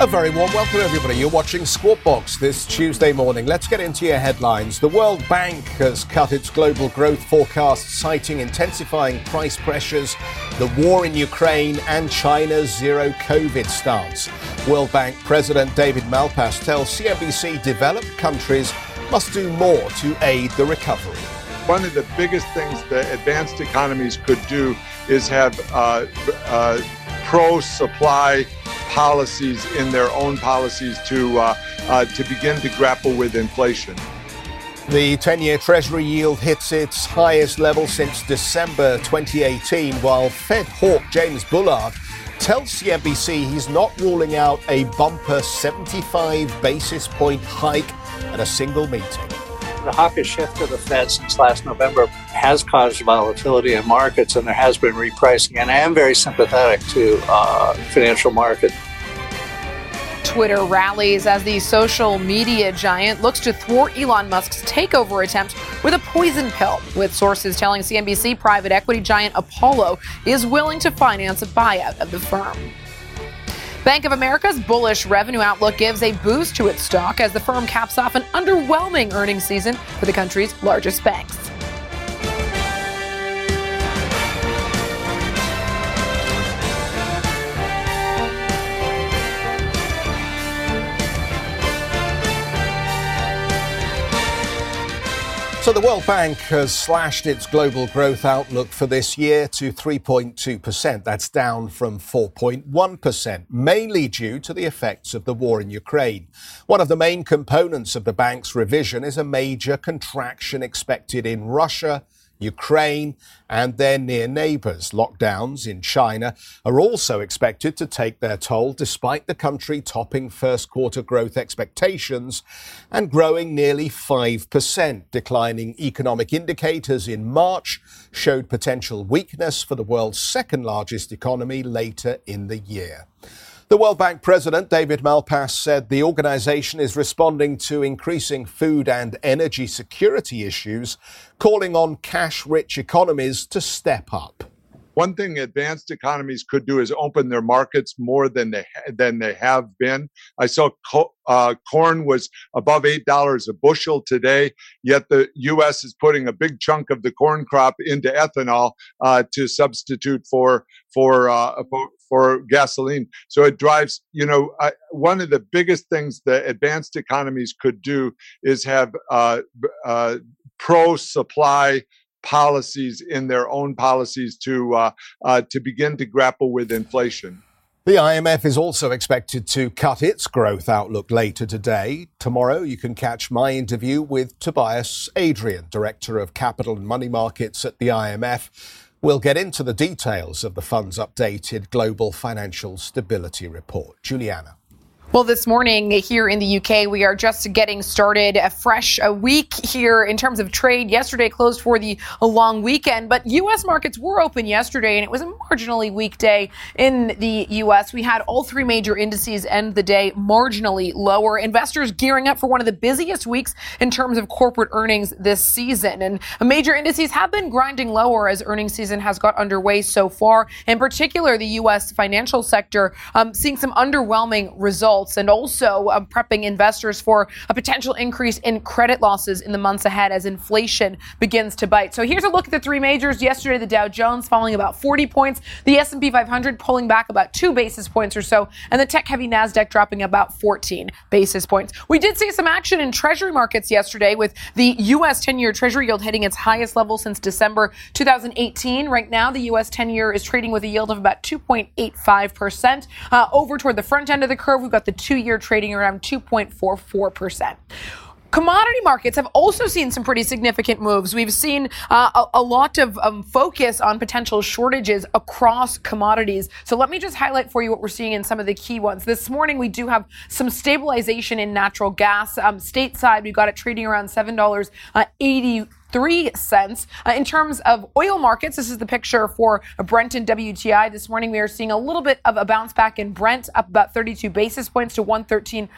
A very warm welcome, everybody. You're watching Squawk Box this Tuesday morning. Let's get into your headlines. The World Bank has cut its global growth forecast, citing intensifying price pressures, the war in Ukraine, and China's zero COVID stance. World Bank President David Malpass tells CNBC developed countries must do more to aid the recovery. One of the biggest things that advanced economies could do is have uh, uh, pro supply policies in their own policies to uh, uh, to begin to grapple with inflation. The 10 year Treasury yield hits its highest level since December 2018, while Fed hawk James Bullard tells CNBC he's not ruling out a bumper 75 basis point hike at a single meeting the hawkish shift of the Fed since last November has caused volatility in markets, and there has been repricing. And I am very sympathetic to uh, financial market. Twitter rallies as the social media giant looks to thwart Elon Musk's takeover attempt with a poison pill, with sources telling CNBC private equity giant Apollo is willing to finance a buyout of the firm. Bank of America's bullish revenue outlook gives a boost to its stock as the firm caps off an underwhelming earnings season for the country's largest banks. So the World Bank has slashed its global growth outlook for this year to 3.2%. That's down from 4.1%, mainly due to the effects of the war in Ukraine. One of the main components of the bank's revision is a major contraction expected in Russia Ukraine, and their near neighbors. Lockdowns in China are also expected to take their toll, despite the country topping first quarter growth expectations and growing nearly 5%. Declining economic indicators in March showed potential weakness for the world's second largest economy later in the year. The World Bank president, David Malpass, said the organization is responding to increasing food and energy security issues, calling on cash rich economies to step up. One thing advanced economies could do is open their markets more than they than they have been. I saw co- uh, corn was above eight dollars a bushel today, yet the U.S. is putting a big chunk of the corn crop into ethanol uh, to substitute for for, uh, for gasoline. So it drives. You know, one of the biggest things that advanced economies could do is have uh, uh, pro supply policies in their own policies to uh, uh, to begin to grapple with inflation. The IMF is also expected to cut its growth outlook later today. Tomorrow, you can catch my interview with Tobias Adrian, Director of Capital and Money Markets at the IMF. We'll get into the details of the fund's updated Global Financial Stability Report. Julianna. Well, this morning here in the UK, we are just getting started a fresh a week here in terms of trade. Yesterday closed for the long weekend, but U.S. markets were open yesterday, and it was a marginally weak day in the U.S. We had all three major indices end the day marginally lower. Investors gearing up for one of the busiest weeks in terms of corporate earnings this season, and major indices have been grinding lower as earnings season has got underway so far. In particular, the U.S. financial sector um, seeing some underwhelming results results and also um, prepping investors for a potential increase in credit losses in the months ahead as inflation begins to bite. So here's a look at the three majors. Yesterday, the Dow Jones falling about 40 points, the S&P 500 pulling back about two basis points or so, and the tech-heavy Nasdaq dropping about 14 basis points. We did see some action in Treasury markets yesterday with the U.S. 10-year Treasury yield hitting its highest level since December 2018. Right now, the U.S. 10-year is trading with a yield of about 2.85 percent. Uh, over toward the front end of the curve, we've got the the two year trading around 2.44%. Commodity markets have also seen some pretty significant moves. We've seen uh, a, a, lot of um, focus on potential shortages across commodities. So let me just highlight for you what we're seeing in some of the key ones. This morning, we do have some stabilization in natural gas. Um, stateside, we've got it trading around $7.80. Three cents. Uh, in terms of oil markets, this is the picture for Brent and WTI. This morning we are seeing a little bit of a bounce back in Brent, up about 32 basis points to 113.52.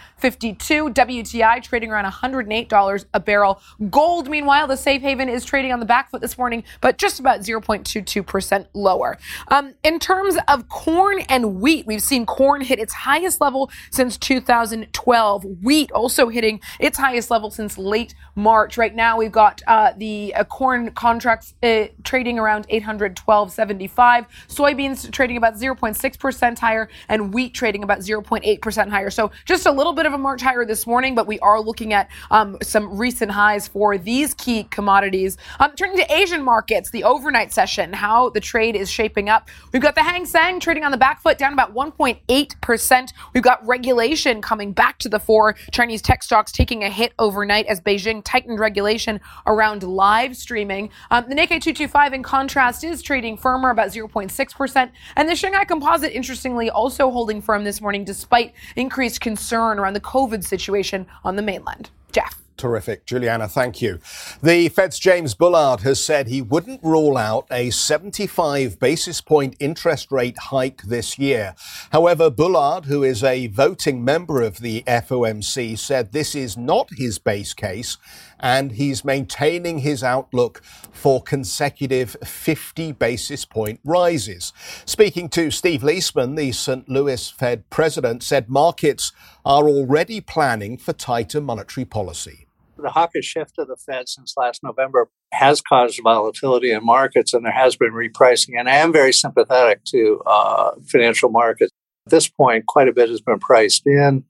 WTI trading around $108 a barrel. Gold, meanwhile, the safe haven is trading on the back foot this morning, but just about 0.22% lower. Um, in terms of corn and wheat, we've seen corn hit its highest level since 2012. Wheat also hitting its highest level since late March. Right now, we've got uh, the uh, corn contracts uh, trading around 812.75, soybeans trading about 0.6% higher, and wheat trading about 0.8% higher. So just a little bit of a march higher this morning, but we are looking at um, some recent highs for these key commodities. Um, turning to Asian markets, the overnight session, how the trade is shaping up. We've got the Hang Seng trading on the back foot down about 1.8%. We've got regulation coming back to the fore. Chinese tech stocks taking a hit overnight as Beijing tightened regulation around live streaming. Um, the Nikkei 225, in contrast, is trading firmer, about 0.6%. And the Shanghai Composite, interestingly, also holding firm this morning despite increased concern around the COVID situation on the mainland. Geoff. Terrific. Julianna, thank you. The Fed's James Bullard has said he wouldn't rule out a 75 basis point interest rate hike this year. However, Bullard, who is a voting member of the FOMC, said this is not his base case and he's maintaining his outlook for consecutive 50 basis point rises. Speaking to Steve Liesman, the St. Louis Fed president said markets are already planning for tighter monetary policy the hawkish shift of the Fed since last November has caused volatility in markets, and there has been repricing. And I am very sympathetic to uh, financial markets. At this point, quite a bit has been priced in.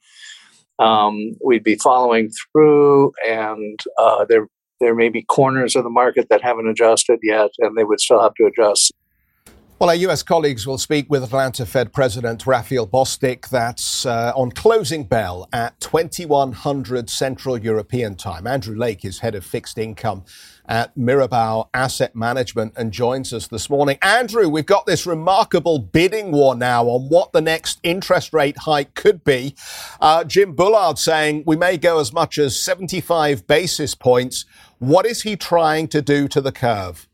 Um, we'd be following through, and uh, there there may be corners of the market that haven't adjusted yet, and they would still have to adjust. Well, our US colleagues will speak with Atlanta Fed President Raphael Bostic. That's uh, on closing bell at 2100 Central European time. Andrew Lake is head of fixed income at Mirabaud Asset Management and joins us this morning. Andrew, we've got this remarkable bidding war now on what the next interest rate hike could be. Uh, Jim Bullard saying we may go as much as 75 basis points. What is he trying to do to the curve?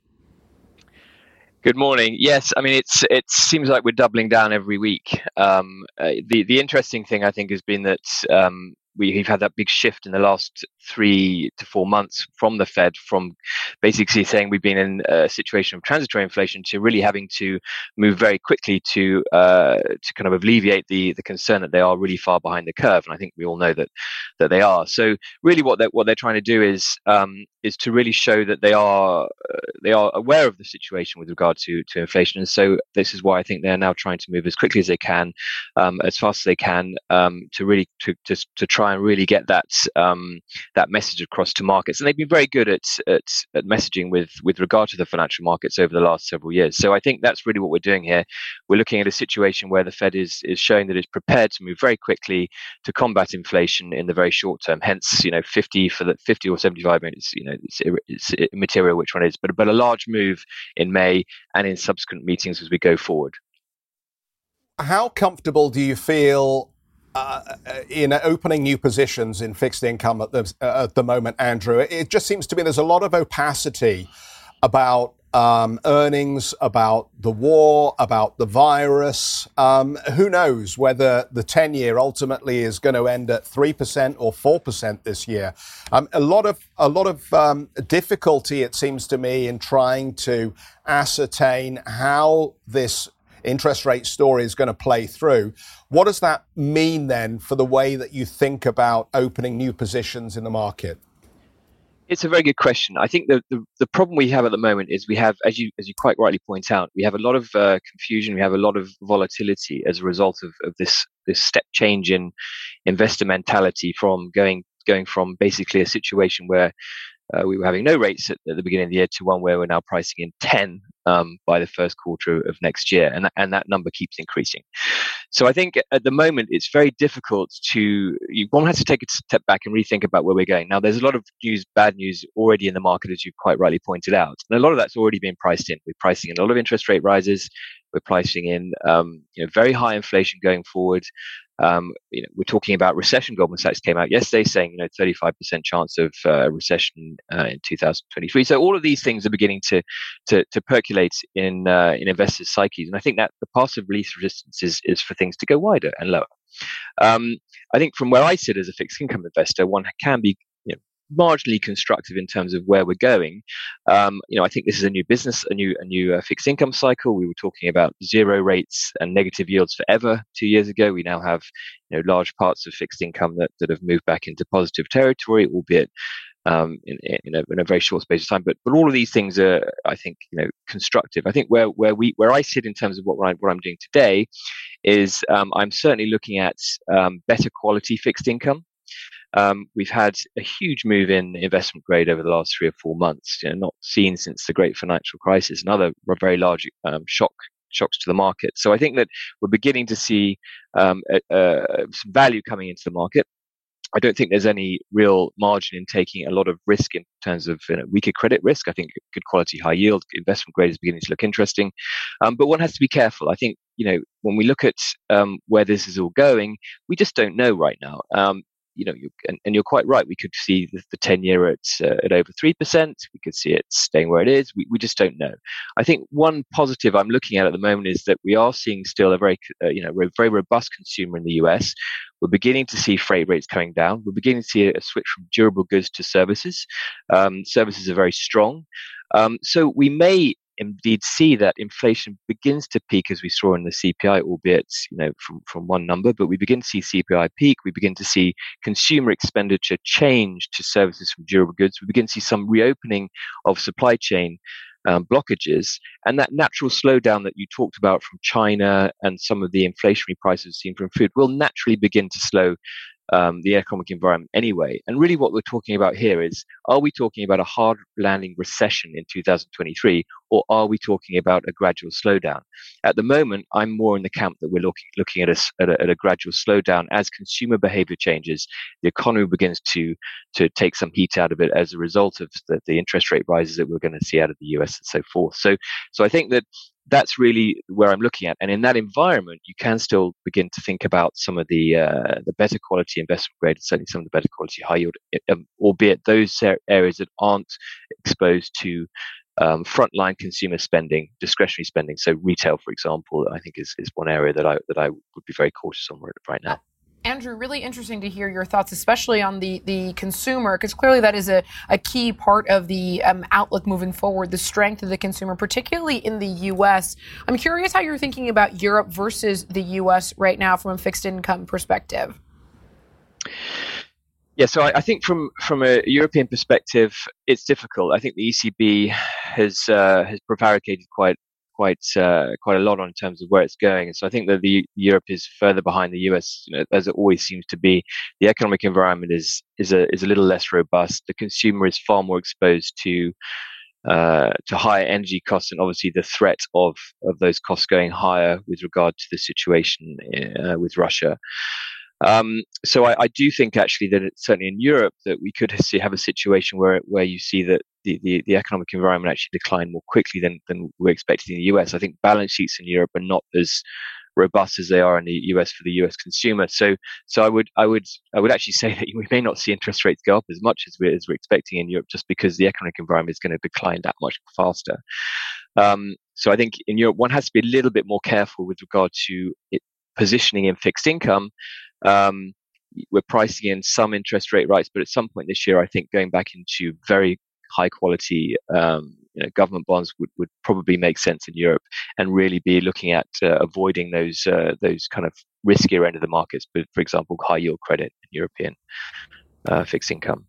Good morning. Yes, I mean it's it seems like we're doubling down every week. Um, uh, the the interesting thing I think has been that um, we've had that big shift in the last three to four months from the Fed, from basically saying we've been in a situation of transitory inflation to really having to move very quickly to uh, to kind of alleviate the the concern that they are really far behind the curve, and I think we all know that that they are. So really, what they what they're trying to do is um, is to really show that they are uh, they are aware of the situation with regard to to inflation, and so this is why I think they're now trying to move as quickly as they can, um, as fast as they can, um, to really to, to to try and really get that um, that message across to markets. And they've been very good at, at, at messaging with, with regard to the financial markets over the last several years. So I think that's really what we're doing here. We're looking at a situation where the Fed is, is showing that it's prepared to move very quickly to combat inflation in the very short term. Hence, you know, 50 for the 50 or 75 minutes, you know, it's, it's immaterial which one is, but, but a large move in May and in subsequent meetings as we go forward. How comfortable do you feel uh, in opening new positions in fixed income at the, uh, at the moment, Andrew, it just seems to me there's a lot of opacity about um, earnings, about the war, about the virus. Um, who knows whether the 10 year ultimately is going to end at 3% or 4% this year? Um, a lot of, a lot of um, difficulty, it seems to me, in trying to ascertain how this interest rate story is going to play through. What does that mean then for the way that you think about opening new positions in the market? It's a very good question. I think the, the, the, problem we have at the moment is we have, as you as you quite rightly point out, we have a lot of uh, confusion. We have a lot of volatility as a result of, of this this step change in investor mentality from going going from basically a situation where uh, we were having no rates at, at, the beginning of the year to one where we're now pricing in 10 um, by the first quarter of next year, and and that number keeps increasing. So I think at the moment it's very difficult to you one has to take a step back and rethink about where we're going. Now there's a lot of news, bad news already in the market, as you quite rightly pointed out, and a lot of that's already been priced in. We're pricing in a lot of interest rate rises. we're pricing in um, you know very high inflation going forward. Um, you know, we're talking about recession. Goldman Sachs came out yesterday saying, you know, 35% chance of uh, recession uh, in 2023. So all of these things are beginning to to, to percolate in uh, in investors' psyches, and I think that the of least resistance is is for things to go wider and lower. Um, I think from where I sit as a fixed income investor, one can be marginally constructive in terms of where we're going. Um, you know, I think this is a new business, a new a new uh, fixed income cycle. We were talking about zero rates and negative yields forever two years ago. We now have you know large parts of fixed income that, that have moved back into positive territory, albeit um, in, in a, in, a, very short space of time. But but all of these things are, I think, you know, constructive. I think where where we where I sit in terms of what I, what I'm doing today is um, I'm certainly looking at um, better quality fixed income. Um, we've had a huge move in investment grade over the last three or four months, you know, not seen since the great financial crisis and other very large um, shock shocks to the market. So I think that we're beginning to see um, some value coming into the market. I don't think there's any real margin in taking a lot of risk in terms of you know, weaker credit risk. I think good quality high yield investment grade is beginning to look interesting, um, but one has to be careful. I think you know when we look at um, where this is all going, we just don't know right now. Um, you know, you, and, and, you're quite right. We could see the, the 10 year at, uh, at over 3%. We could see it staying where it is. We, we just don't know. I think one positive I'm looking at at the moment is that we are seeing still a very, uh, you know, very robust consumer in the US. We're beginning to see freight rates coming down. We're beginning to see a, switch from durable goods to services. Um, services are very strong. Um, so we may indeed see that inflation begins to peak as we saw in the CPI, albeit you know from, from one number, but we begin to see CPI peak. We begin to see consumer expenditure change to services from durable goods. We begin to see some reopening of supply chain um, blockages, and that natural slowdown that you talked about from China and some of the inflationary prices seen from food will naturally begin to slow um, the economic environment anyway. And really, what we're talking about here is are we talking about a hard landing recession in 2023, or are we talking about a gradual slowdown? At the moment, I'm more in the camp that we're looking, looking at, a, at, a, at a gradual slowdown as consumer behavior changes, the economy begins to, to take some heat out of it as a result of the, the interest rate rises that we're going to see out of the US and so forth. So, so I think that that's really where I'm looking at. And in that environment, you can still begin to think about some of the uh, the better quality investment grade, certainly some of the better quality high yield, um, albeit those areas that aren't exposed to um, frontline consumer spending, discretionary spending. So retail, for example, I think is, is one area that I that I would be very cautious on right now. Andrew, really interesting to hear your thoughts, especially on the, the consumer, because clearly that is a, a key part of the um, outlook moving forward, the strength of the consumer, particularly in the U.S. I'm curious how you're thinking about Europe versus the U.S. right now from a fixed income perspective. Yeah, so I, I, think from from a European perspective, it's difficult. I think the ECB has uh, has prevaricated quite quite uh, quite a lot on in terms of where it's going. And so I think that the Europe is further behind the US, you know, as it always seems to be. The economic environment is is a is a little less robust. The consumer is far more exposed to uh, to higher energy costs and obviously the threat of of those costs going higher with regard to the situation uh, with Russia. Um, so I, I, do think actually that it's certainly in Europe that we could see have a situation where where you see that the, the, the, economic environment actually decline more quickly than, than we're expecting in the US. I think balance sheets in Europe are not as robust as they are in the US for the US consumer. So so I would I would I would actually say that we may not see interest rates go up as much as we're as we're expecting in Europe just because the economic environment is going to decline that much faster. Um, so I think in Europe one has to be a little bit more careful with regard to it, positioning in fixed income um, we're pricing in some interest rate rights, but at some point this year, I think going back into very high quality um, you know, government bonds would, would probably make sense in Europe, and really be looking at uh, avoiding those uh, those kind of riskier end of the markets, but for example, high yield credit in European uh, fixed income.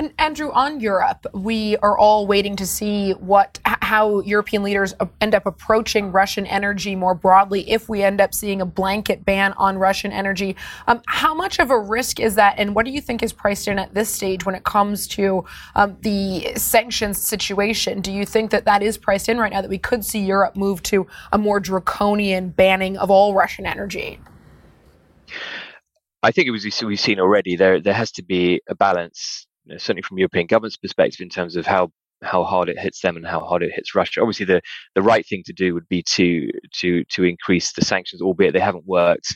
And Andrew, on Europe, we are all waiting to see what how European leaders end up approaching Russian energy more broadly. If we end up seeing a blanket ban on Russian energy, um, how much of a risk is that, and what do you think is priced in at this stage when it comes to um, the sanctions situation? Do you think that that is priced in right now? That we could see Europe move to a more draconian banning of all Russian energy? I think it was we've seen already. There there has to be a balance certainly from European government's perspective, in terms of how how hard it hits them and how hard it hits Russia. Obviously, the the right thing to do would be to to to increase the sanctions, albeit they haven't worked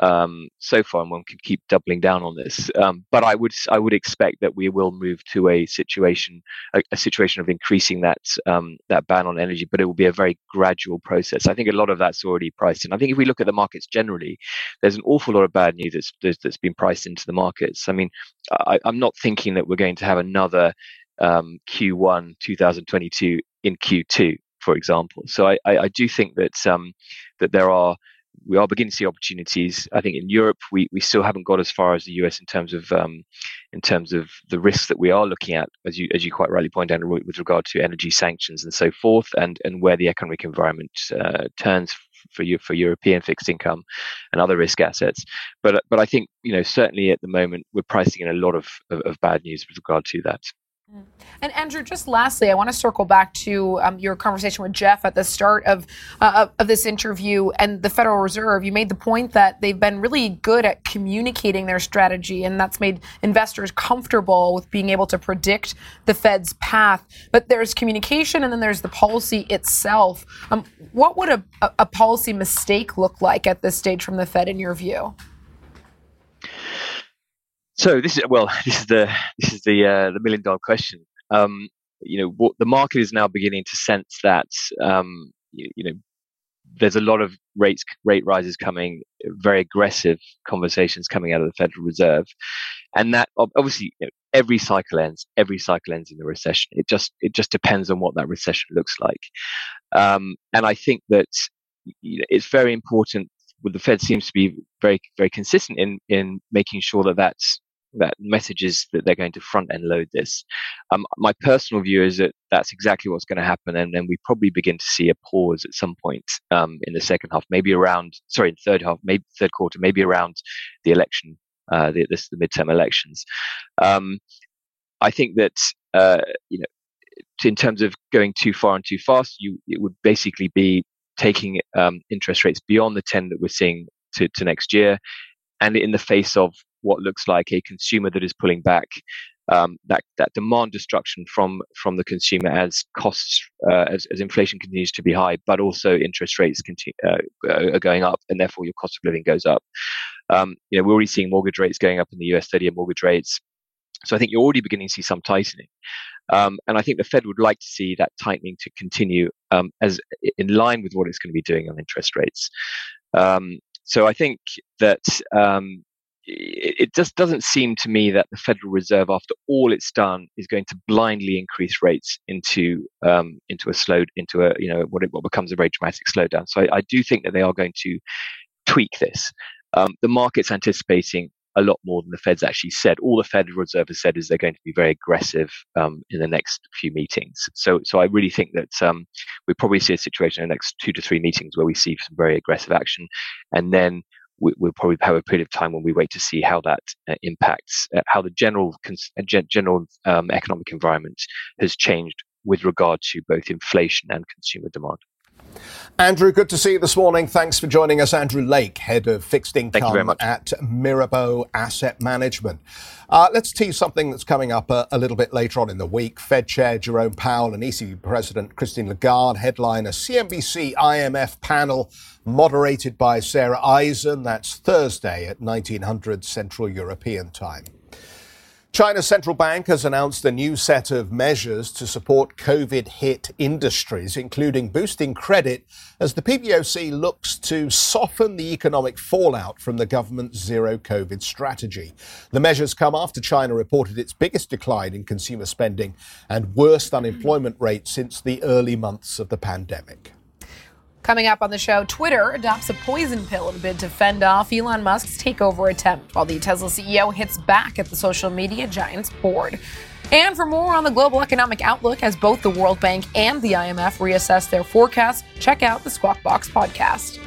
um, so far, and one can keep doubling down on this. Um, but I would I would expect that we will move to a situation a, a situation of increasing that um, that ban on energy, but it will be a very gradual process. I think a lot of that's already priced in. I think if we look at the markets generally, there's an awful lot of bad news that's that's been priced into the markets. I mean, I, I'm not thinking that we're going to have another um, Q1 2022 in Q2, for example. So I, I, I do think that um, that there are we are beginning to see opportunities. I think in Europe we, we still haven't got as far as the US in terms of um, in terms of the risks that we are looking at, as you as you quite rightly point out, with regard to energy sanctions and so forth, and and where the economic environment uh, turns for you for European fixed income and other risk assets. But but I think you know certainly at the moment we're pricing in a lot of, of, of bad news with regard to that. Mm. And Andrew, just lastly, I want to circle back to um, your conversation with Geoff at the start of, uh, of this interview and the Federal Reserve. You made the point that they've been really good at communicating their strategy, and that's made investors comfortable with being able to predict the Fed's path. But there's communication, and then there's the policy itself. Um, what would a, a policy mistake look like at this stage from the Fed, in your view? So this is well, this is the this is the uh, the million dollar question. Um, you know, what, the market is now beginning to sense that um, you, you, know there's a lot of rates rate rises coming, very aggressive conversations coming out of the Federal Reserve, and that obviously you know, every cycle ends. Every cycle ends in a recession. It just it just depends on what that recession looks like, um, and I think that you know, it's very important. Well, the Fed seems to be very very consistent in in making sure that that's that messages that they're going to front end load this. Um, my personal view is that that's exactly what's going to happen, and then we probably begin to see a pause at some point um, in the second half, maybe around sorry, in third half, maybe third quarter, maybe around the election, uh, the, this the midterm elections. Um, I think that uh, you know, in terms of going too far and too fast, you it would basically be taking um, interest rates beyond the 10 that we're seeing to, to next year and in the face of what looks like a consumer that is pulling back um, that that demand destruction from from the consumer as costs uh, as, as inflation continues to be high, but also interest rates continue, uh, are going up, and therefore your cost of living goes up. Um, you know, we're already seeing mortgage rates going up in the US, 30-year mortgage rates. So I think you're already beginning to see some tightening, um, and I think the Fed would like to see that tightening to continue um, as in line with what it's going to be doing on interest rates. Um, so I think that um, it just doesn't seem to me that the Federal Reserve, after all it's done, is going to blindly increase rates into um, into a slow into a you know what it, what becomes a very dramatic slowdown. So I, I do think that they are going to tweak this. Um, the market's anticipating a lot more than the Fed's actually said. All the Federal Reserve has said is they're going to be very aggressive um, in the next few meetings. So, so I really think that um, we probably see a situation in the next two to three meetings where we see some very aggressive action, and then we, will probably have a period of time when we wait to see how that uh, impacts uh, how the general uh, general um, economic environment has changed with regard to both inflation and consumer demand. Andrew, good to see you this morning. Thanks for joining us. Andrew Lake, Head of Fixed Income at Mirabaud Asset Management. Uh, let's tease something that's coming up a, a, little bit later on in the week. Fed Chair Jerome Powell and ECB President Christine Lagarde headline a CNBC IMF panel moderated by Sarah Eisen. That's Thursday at 1900 Central European Time. China's central bank has announced a new set of measures to support COVID hit industries, including boosting credit as the PBOC looks to soften the economic fallout from the government's zero COVID strategy. The measures come after China reported its biggest decline in consumer spending and worst unemployment rate since the early months of the pandemic. Coming up on the show, Twitter adopts a poison pill in a bid to fend off Elon Musk's takeover attempt, while the Tesla CEO hits back at the social media giant's board. And for more on the global economic outlook, as both the World Bank and the IMF reassess their forecasts, check out the Squawk Box podcast.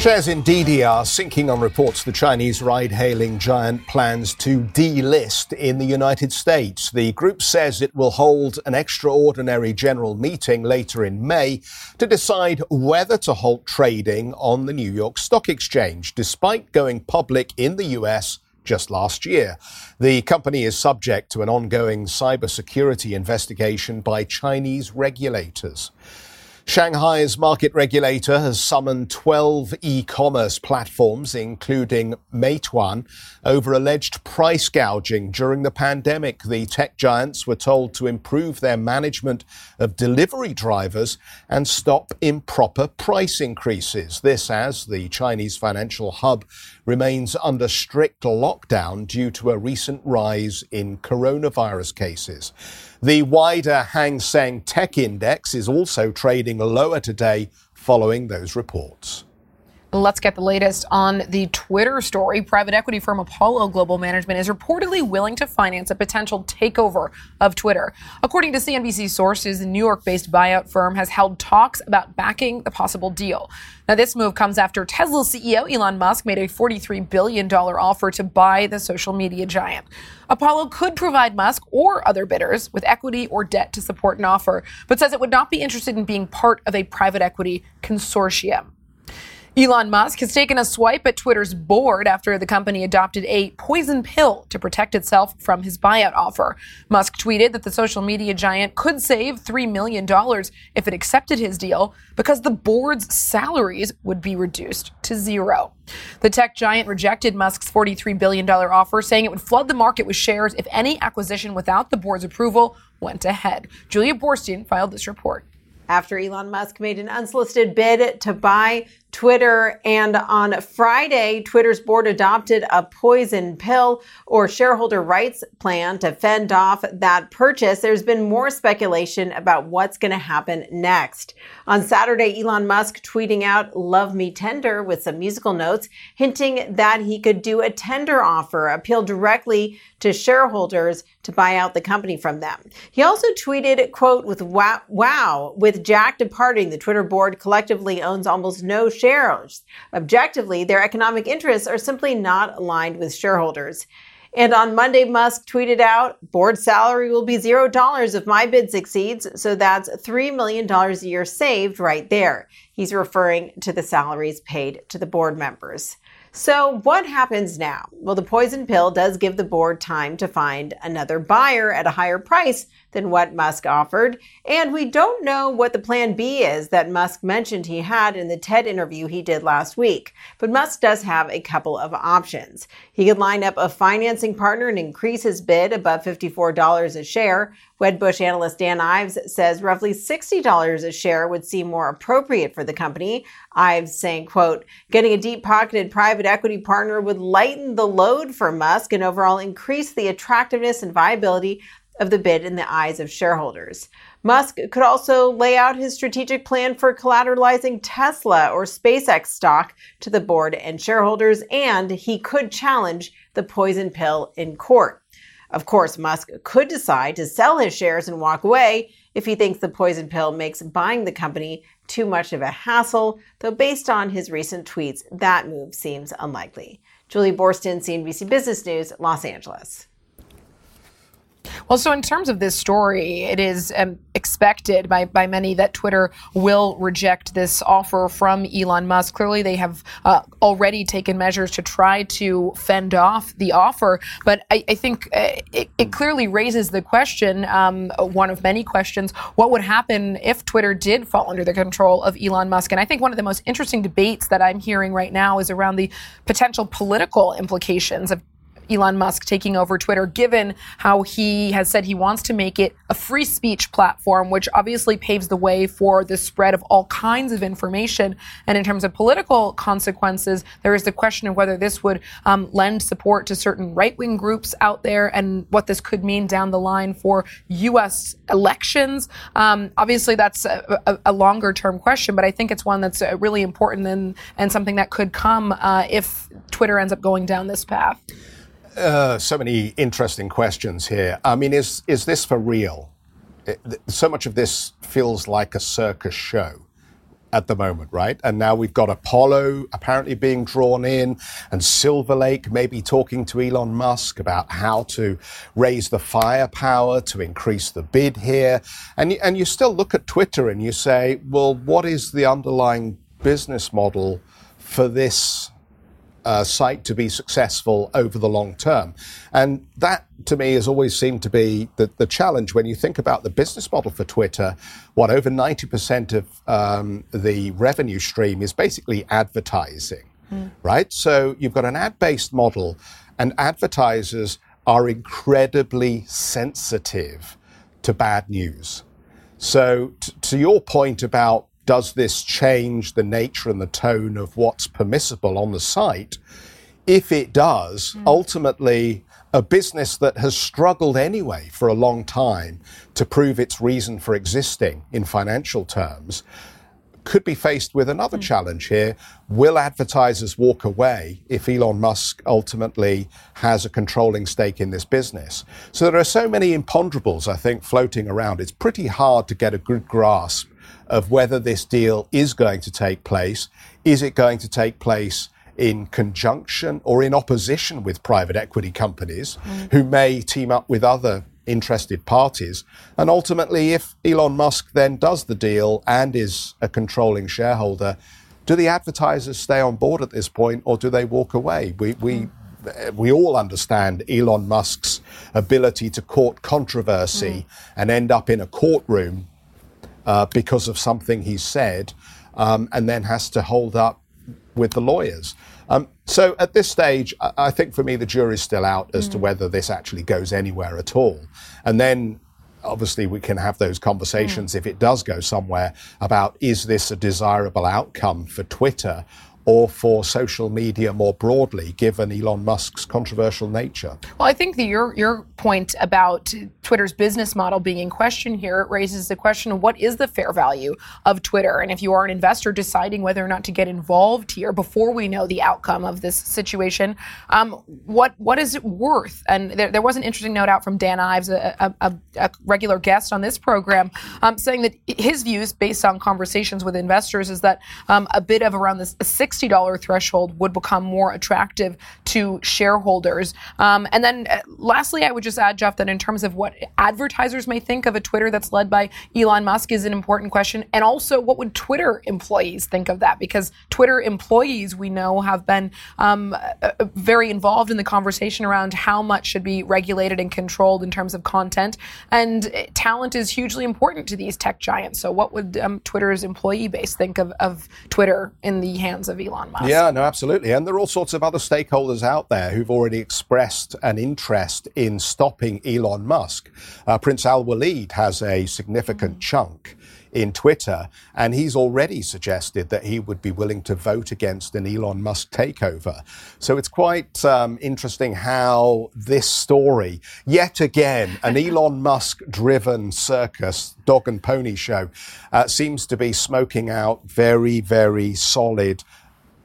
Shares in are sinking on reports the Chinese ride hailing giant plans to delist in the United States. The group says it will hold an extraordinary general meeting later in May to decide whether to halt trading on the New York Stock Exchange, despite going public in the US just last year. The company is subject to an ongoing cybersecurity investigation by Chinese regulators. Shanghai's market regulator has summoned 12 e-commerce platforms, including Meituan, over alleged price gouging during the pandemic. The tech giants were told to improve their management of delivery drivers and stop improper price increases. This as the Chinese financial hub remains under strict lockdown due to a recent rise in coronavirus cases. The wider Hang Seng Tech Index is also trading lower today following those reports. Let's get the latest on the Twitter story. Private equity firm Apollo Global Management is reportedly willing to finance a potential takeover of Twitter. According to CNBC sources, the New York based buyout firm has held talks about backing the possible deal. Now, this move comes after Tesla CEO Elon Musk made a $43 billion offer to buy the social media giant. Apollo could provide Musk or other bidders with equity or debt to support an offer, but says it would not be interested in being part of a private equity consortium. Elon Musk has taken a swipe at Twitter's board after the company adopted a poison pill to protect itself from his buyout offer. Musk tweeted that the social media giant could save $3 million if it accepted his deal because the board's salaries would be reduced to zero. The tech giant rejected Musk's $43 billion offer, saying it would flood the market with shares if any acquisition without the board's approval went ahead. Julia Boorstin filed this report after Elon Musk made an unsolicited bid to buy Twitter. And on Friday, Twitter's board adopted a poison pill or shareholder rights plan to fend off that purchase. There's been more speculation about what's going to happen next. On Saturday, Elon Musk tweeting out, Love Me Tender with some musical notes, hinting that he could do a tender offer, appeal directly to shareholders to buy out the company from them. He also tweeted, quote, with wow, wow with Jack departing, the Twitter board collectively owns almost no shares. Objectively, their economic interests are simply not aligned with shareholders. And on Monday, Musk tweeted out, board salary will be $0 if my bid succeeds. So that's $3 million a year saved right there. He's referring to the salaries paid to the board members. So, what happens now? Well, the poison pill does give the board time to find another buyer at a higher price than what Musk offered. And we don't know what the plan B is that Musk mentioned he had in the TED interview he did last week. But Musk does have a couple of options. He could line up a financing partner and increase his bid above $54 a share. Wedbush analyst Dan Ives says roughly $60 a share would seem more appropriate for the company. Ives saying, quote, getting a deep pocketed private equity partner would lighten the load for Musk and overall increase the attractiveness and viability of the bid in the eyes of shareholders. Musk could also lay out his strategic plan for collateralizing Tesla or SpaceX stock to the board and shareholders, and he could challenge the poison pill in court. Of course, Musk could decide to sell his shares and walk away if he thinks the poison pill makes buying the company too much of a hassle, though based on his recent tweets, that move seems unlikely. Julie Boorstin, CNBC Business News, Los Angeles. Well, so in terms of this story, it is um, expected by, by many that Twitter will reject this offer from Elon Musk. Clearly, they have uh, already taken measures to try to fend off the offer. But I, I think uh, it, it, clearly raises the question um, one of many questions what would happen if Twitter did fall under the control of Elon Musk? And I think one of the most interesting debates that I'm hearing right now is around the potential political implications of Elon Musk taking over Twitter, given how he has said he wants to make it a free speech platform, which obviously paves the way for the spread of all kinds of information. And in terms of political consequences, there is the question of whether this would um, lend support to certain right wing groups out there and what this could mean down the line for U.S. elections. Um, obviously, that's a, a, a longer term question, but I think it's one that's uh, really important and, and something that could come uh, if Twitter ends up going down this path. Uh, so many interesting questions here. I mean, is is this for real? It, so much of this feels like a circus show at the moment, right? And now we've got Apollo apparently being drawn in, and Silver Lake maybe talking to Elon Musk about how to raise the firepower to increase the bid here. And and you still look at Twitter and you say, well, what is the underlying business model for this uh, site to be successful over the long term. And that, to me, has always seemed to be the, the challenge when you think about the business model for Twitter. What over 90% of um, the revenue stream is basically advertising, mm. right? So you've got an ad based model, and advertisers are incredibly sensitive to bad news. So, t- to your point about does this change the nature and the tone of what's permissible on the site? If it does, mm. ultimately, a business that has struggled anyway for a long time to prove its reason for existing in financial terms could be faced with another mm. challenge here. Will advertisers walk away if Elon Musk ultimately has a controlling stake in this business? So there are so many imponderables, I think, floating around. It's pretty hard to get a good grasp of whether this deal is going to take place. Is it going to take place in conjunction or in opposition with private equity companies mm. who may team up with other interested parties? And ultimately, if Elon Musk then does the deal and is a controlling shareholder, do the advertisers stay on board at this point or do they walk away? We, we, mm we all understand Elon Musk's ability to court controversy mm. and end up in a courtroom uh, because of something he said, um, and then has to hold up with the lawyers. Um, so at this stage, I think for me, the jury's still out as mm. to whether this actually goes anywhere at all. And then obviously we can have those conversations mm. if it does go somewhere about is this a desirable outcome for Twitter or for social media more broadly, given Elon Musk's controversial nature? Well, I think your your point about Twitter's business model being in question here raises the question of what is the fair value of Twitter, and if you are an investor deciding whether or not to get involved here before we know the outcome of this situation, um, what what is it worth? And there, there, was an interesting note out from Dan Ives, a, a, a regular guest on this program, um, saying that his views, based on conversations with investors, is that um, a bit of around this six $60 threshold would become more attractive to shareholders. Um, and then uh, lastly, I would just add, Geoff, that in terms of what advertisers may think of a Twitter that's led by Elon Musk is an important question. And also, what would Twitter employees think of that? Because Twitter employees, we know, have been um, uh, uh very involved in the conversation around how much should be regulated and controlled in terms of content. And talent is hugely important to these tech giants. So, what would um, Twitter's employee base think of, of Twitter in the hands of Elon Musk. Yeah, no, absolutely. And there are all sorts of other stakeholders out there who've already expressed an interest in stopping Elon Musk. Uh, Prince Alwaleed has a significant mm. chunk in Twitter, and he's already suggested that he would be willing to vote against an Elon Musk takeover. So it's quite um, interesting how this story, yet again, an Elon Musk driven circus, dog and pony show, uh, seems to be smoking out very, very solid.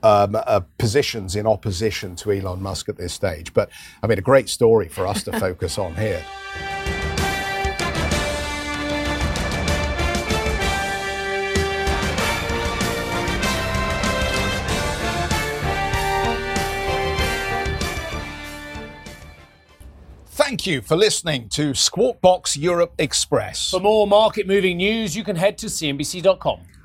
Um, uh, positions in opposition to Elon Musk at this stage. But I mean, a great story for us to focus on here. Thank you for listening to Squawk Box Europe Express. For more market moving news, you can head to CNBC.com.